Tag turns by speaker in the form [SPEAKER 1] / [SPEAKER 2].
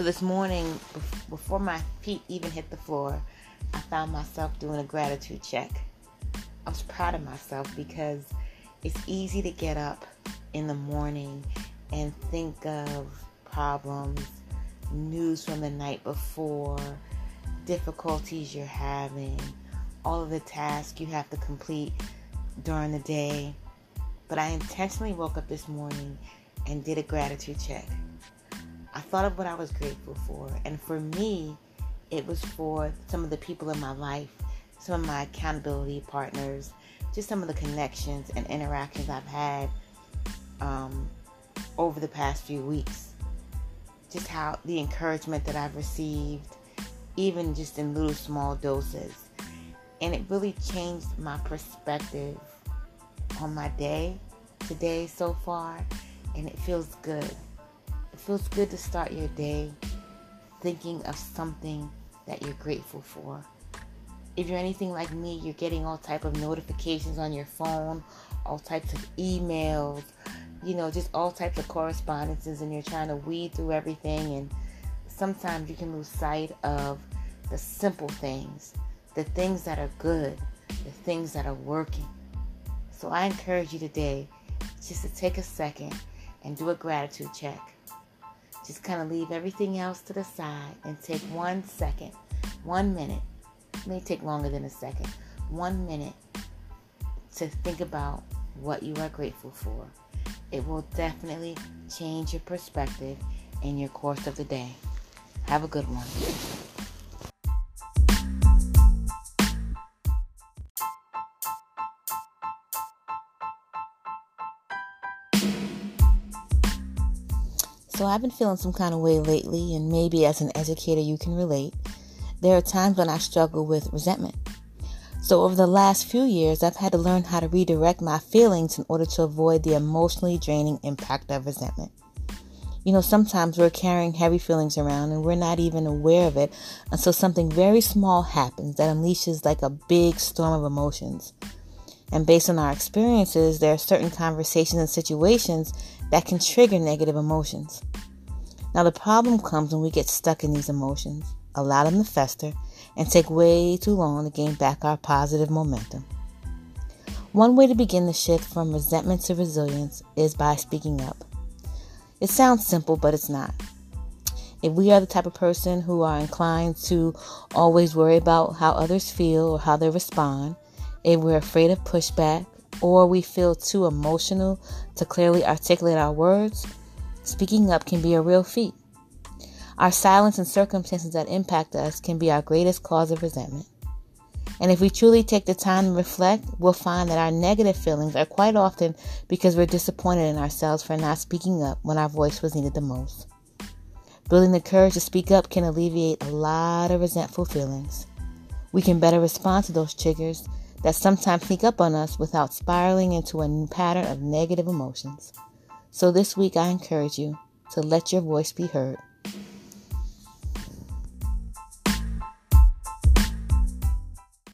[SPEAKER 1] So this morning, before my feet even hit the floor, I found myself doing a gratitude check. I was proud of myself because it's easy to get up in the morning and think of problems, news from the night before, difficulties you're having, all of the tasks you have to complete during the day. But I intentionally woke up this morning and did a gratitude check. Thought of what I was grateful for. And for me, it was for some of the people in my life, some of my accountability partners, just some of the connections and interactions I've had um, over the past few weeks. Just how the encouragement that I've received, even just in little small doses. And it really changed my perspective on my day today so far. And it feels good. Feels good to start your day thinking of something that you're grateful for. If you're anything like me, you're getting all type of notifications on your phone, all types of emails, you know, just all types of correspondences and you're trying to weed through everything and sometimes you can lose sight of the simple things, the things that are good, the things that are working. So I encourage you today just to take a second and do a gratitude check. Just kind of leave everything else to the side and take one second, one minute. It may take longer than a second. One minute to think about what you are grateful for. It will definitely change your perspective in your course of the day. Have a good one. So I've been feeling some kind of way lately, and maybe as an educator you can relate. There are times when I struggle with resentment. So over the last few years, I've had to learn how to redirect my feelings in order to avoid the emotionally draining impact of resentment. You know, sometimes we're carrying heavy feelings around and we're not even aware of it until something very small happens that unleashes like a big storm of emotions. And based on our experiences, there are certain conversations and situations that can trigger negative emotions. Now, the problem comes when we get stuck in these emotions, allow them to fester, and take way too long to gain back our positive momentum. One way to begin the shift from resentment to resilience is by speaking up. It sounds simple, but it's not. If we are the type of person who are inclined to always worry about how others feel or how they respond, if we're afraid of pushback, or we feel too emotional to clearly articulate our words, speaking up can be a real feat. Our silence and circumstances that impact us can be our greatest cause of resentment. And if we truly take the time to reflect, we'll find that our negative feelings are quite often because we're disappointed in ourselves for not speaking up when our voice was needed the most. Building the courage to speak up can alleviate a lot of resentful feelings. We can better respond to those triggers that sometimes sneak up on us without spiraling into a pattern of negative emotions. So this week, I encourage you to let your voice be heard